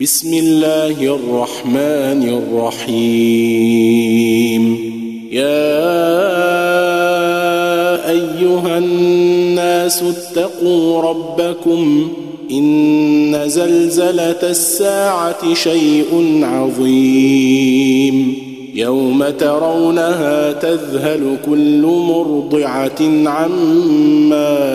بسم الله الرحمن الرحيم. يا أيها الناس اتقوا ربكم إن زلزلة الساعة شيء عظيم. يوم ترونها تذهل كل مرضعة عما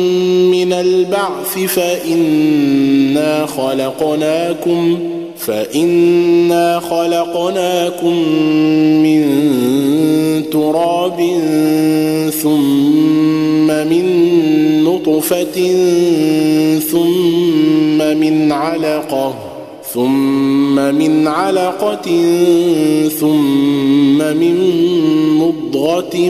البعث فإنا خلقناكم فإنا خلقناكم من تراب ثم من نطفة ثم من علقة ثم من علقة ثم من مضغة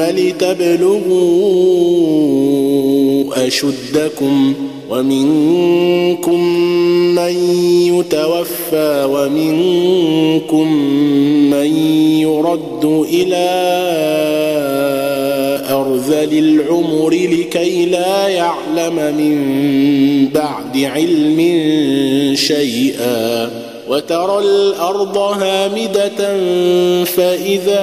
لتبلغوا اشدكم ومنكم من يتوفى ومنكم من يرد إلى ارذل العمر لكي لا يعلم من بعد علم شيئا وترى الأرض هامده فاذا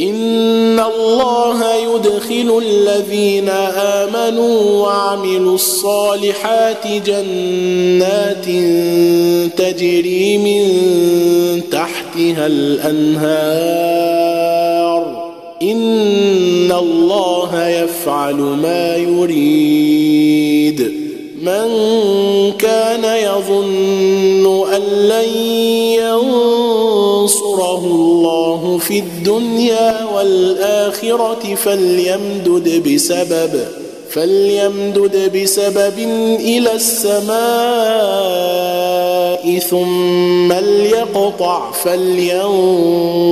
إن الله يدخل الذين آمنوا وعملوا الصالحات جنات تجري من تحتها الأنهار. إن الله يفعل ما يريد. من كان يظن أن لن ينصره الله في الدنيا والآخرة فليمدد بسبب فليمدد بسبب إلى السماء ثم ليقطع فلينظر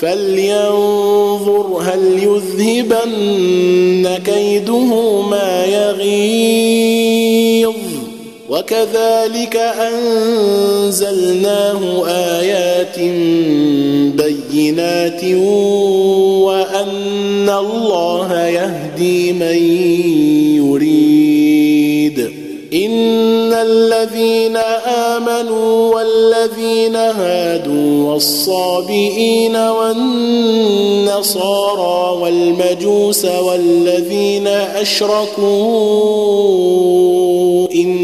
فلينظر هل يذهبن كيده ما يغيظ وكذلك أنزلناه آيات بينات وأن الله يهدي من يريد. إن الذين آمنوا والذين هادوا والصابئين والنصارى والمجوس والذين أشركوا إن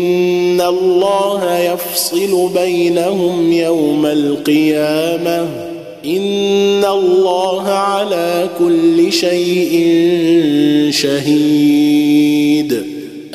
الله يفصل بينهم يوم القيامة. إن الله على كل شيء شهيد.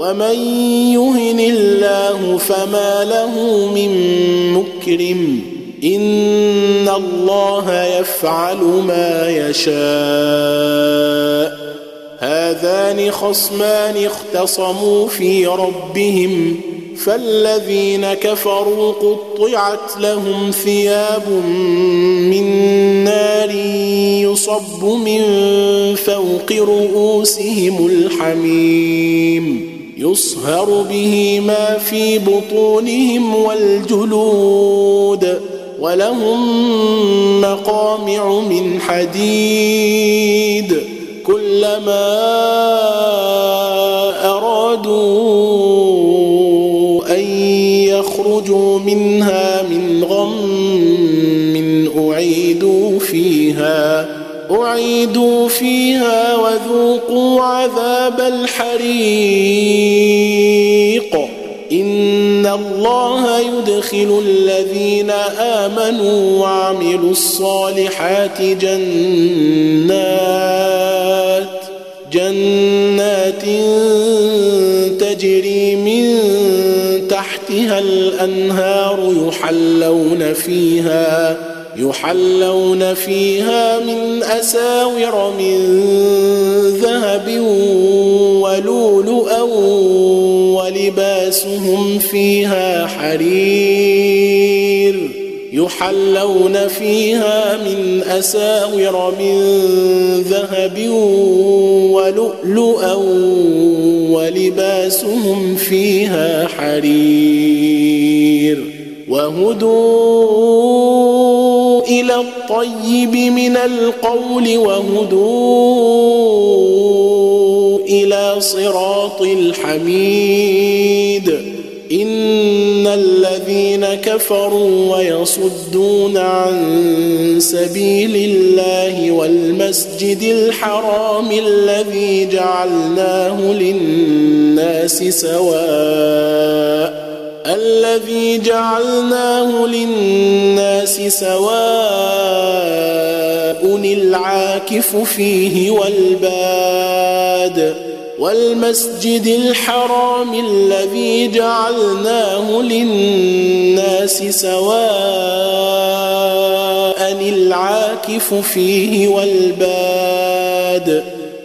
ومن يهن الله فما له من مكرم ان الله يفعل ما يشاء هذان خصمان اختصموا في ربهم فالذين كفروا قطعت لهم ثياب من نار يصب من فوق رؤوسهم الحميم يصهر به ما في بطونهم والجلود ولهم مقامع من حديد كلما أرادوا أن يخرجوا منها من غم أعيدوا فيها أعيدوا فيها وذوقوا عذاب الحريق. إن الله يدخل الذين آمنوا وعملوا الصالحات جنات جنات تجري من تحتها الأنهار يحلون فيها يحلون فيها من أساور من ذهب ولؤلؤا ولباسهم فيها حرير. يحلون فيها من أساور من ذهب ولؤلؤا ولباسهم فيها حرير. وهدوا إلى الطيب من القول وهدوا إلى صراط الحميد. إن الذين كفروا ويصدون عن سبيل الله والمسجد الحرام الذي جعلناه للناس سواء الذي جعلناه للناس سواء العاكف فيه والباد والمسجد الحرام الذي جعلناه للناس سواء العاكف فيه والباد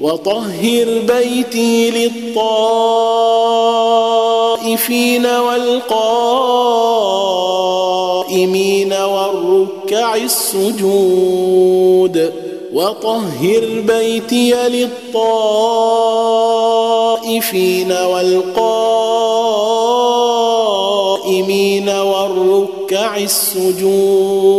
وطهر بيتي للطائفين والقائمين والركع السجود وطهر بيتي للطائفين والقائمين والركع السجود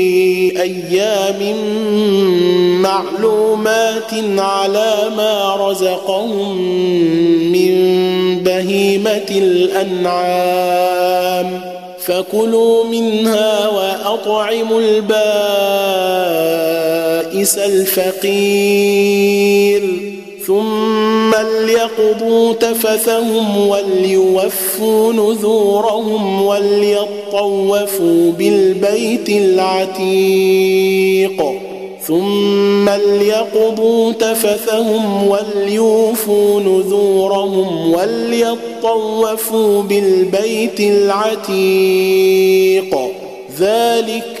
أيام معلومات على ما رزقهم من بهيمة الأنعام. فكلوا منها وأطعموا البائس الفقير. ثم ليقضوا تفثهم وليوفوا نذورهم وليطوفوا بالبيت العتيق. ثم ليقضوا تفثهم وليوفوا نذورهم وليطوفوا بالبيت العتيق. ذلك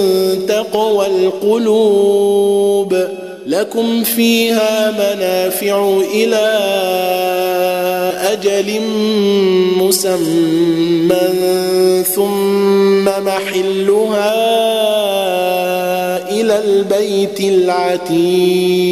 تقوى القلوب لكم فيها منافع إلى أجل مسمى ثم محلها إلى البيت العتيق.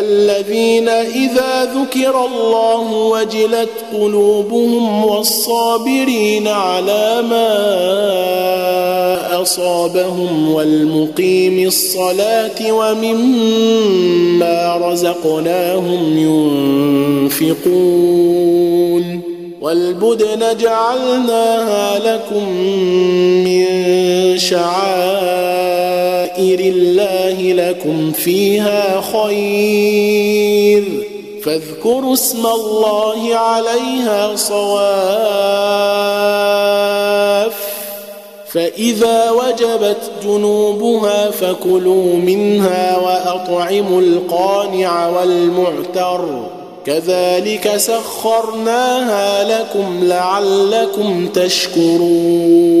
الذين إذا ذكر الله وجلت قلوبهم والصابرين على ما أصابهم والمقيم الصلاة ومما رزقناهم ينفقون والبدن جعلناها لكم من شعائر الله لكم فيها خير. فاذكروا اسم الله عليها صواف. فإذا وجبت جنوبها فكلوا منها وأطعموا القانع والمعتر. كذلك سخرناها لكم لعلكم تشكرون.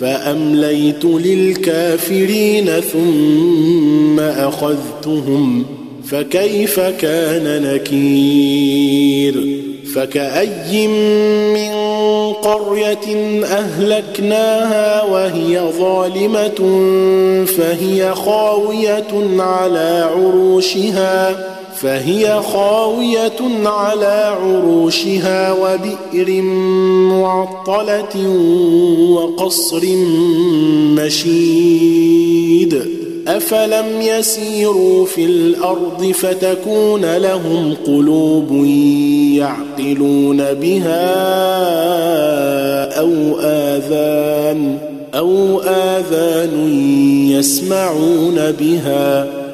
فأمليت للكافرين ثم أخذتهم فكيف كان نكير؟ فكأي من قرية أهلكناها وهي ظالمة فهي خاوية على عروشها فهي خاوية على عروشها وبئر معطلة وقصر مشيد. أفلم يسيروا في الأرض فتكون لهم قلوب يعقلون بها أو آذان أو آذان يسمعون بها.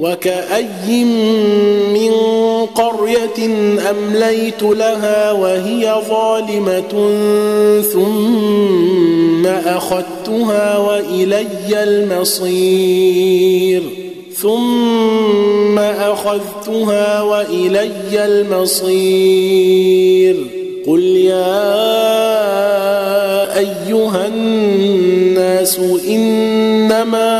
وكأي من قرية أمليت لها وهي ظالمة ثم أخذتها وإلي المصير ثم أخذتها وإلي المصير قل يا أيها الناس إنما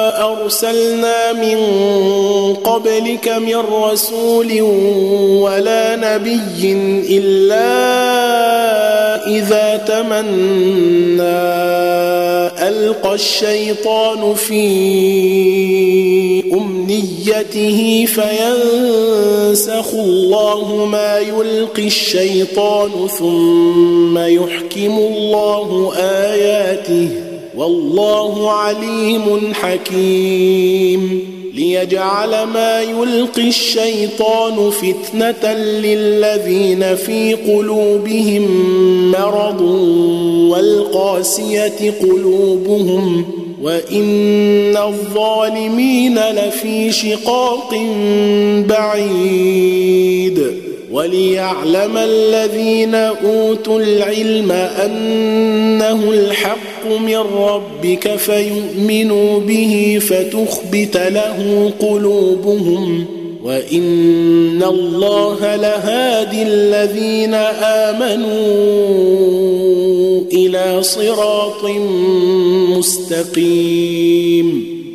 ارسلنا من قبلك من رسول ولا نبي إلا إذا تمنى ألقى الشيطان في أمنيته فينسخ الله ما يلقي الشيطان ثم يحكم الله آياته والله عليم حكيم ليجعل ما يلقي الشيطان فتنة للذين في قلوبهم مرض والقاسية قلوبهم وإن الظالمين لفي شقاق بعيد وليعلم الذين أوتوا العلم أنه الحق من ربك فيؤمنوا به فتخبت له قلوبهم وإن الله لهادي الذين آمنوا إلى صراط مستقيم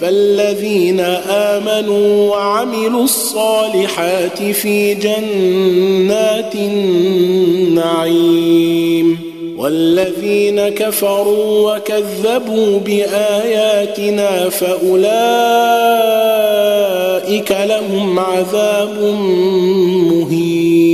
فالذين آمنوا وعملوا الصالحات في جنات النعيم والذين كفروا وكذبوا بآياتنا فأولئك لهم عذاب مهين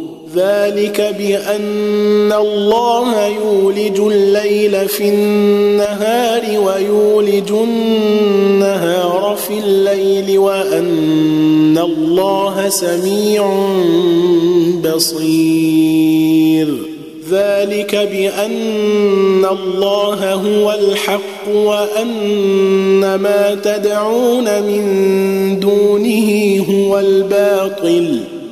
ذلك بأن الله يولج الليل في النهار ويولج النهار في الليل وأن الله سميع بصير. ذلك بأن الله هو الحق وأن ما تدعون من دونه هو الباطل.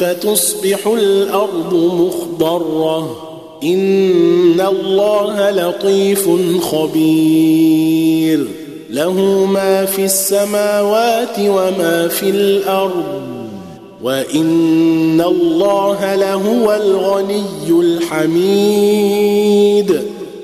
فتصبح الأرض مخضرة. إن الله لطيف خبير. له ما في السماوات وما في الأرض. وإن الله لهو الغني الحميد.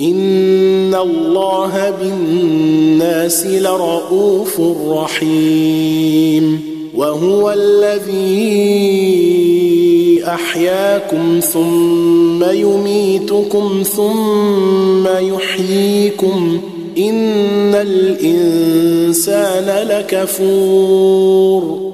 ان الله بالناس لرءوف رحيم وهو الذي احياكم ثم يميتكم ثم يحييكم ان الانسان لكفور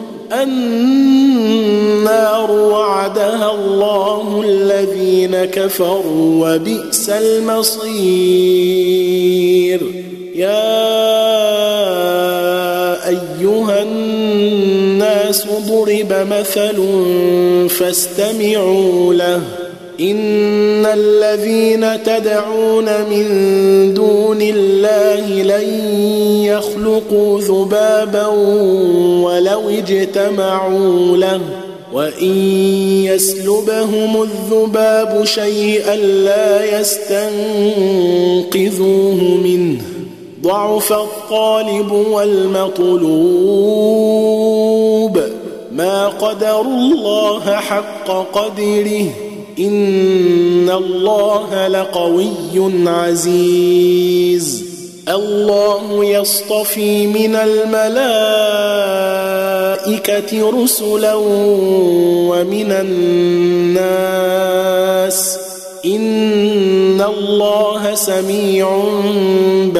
النار وعدها الله الذين كفروا وبئس المصير. يا أيها الناس ضرب مثل فاستمعوا له. إن الذين تدعون من دون الله لن يخلقوا ذبابا ولو اجتمعوا له وإن يسلبهم الذباب شيئا لا يستنقذوه منه. ضعف الطالب والمطلوب. ما قدروا الله حق قدره. ان الله لقوي عزيز. الله يصطفي من الملائكه رسلا ومن الناس. ان الله سميع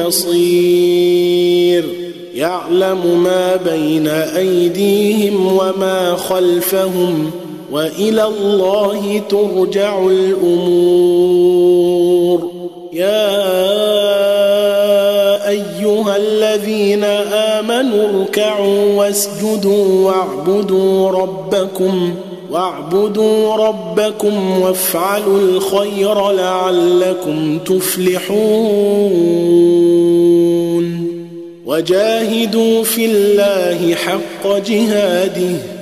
بصير. يعلم ما بين ايديهم وما خلفهم. وإلى الله ترجع الأمور. يا أيها الذين آمنوا اركعوا واسجدوا واعبدوا ربكم واعبدوا ربكم وافعلوا الخير لعلكم تفلحون. وجاهدوا في الله حق جهاده.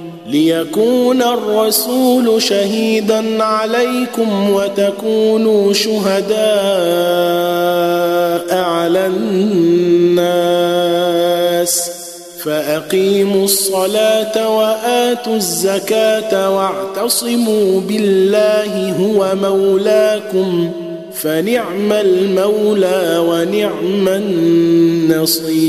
ليكون الرسول شهيدا عليكم وتكونوا شهداء على الناس فأقيموا الصلاة وآتوا الزكاة واعتصموا بالله هو مولاكم فنعم المولى ونعم النصير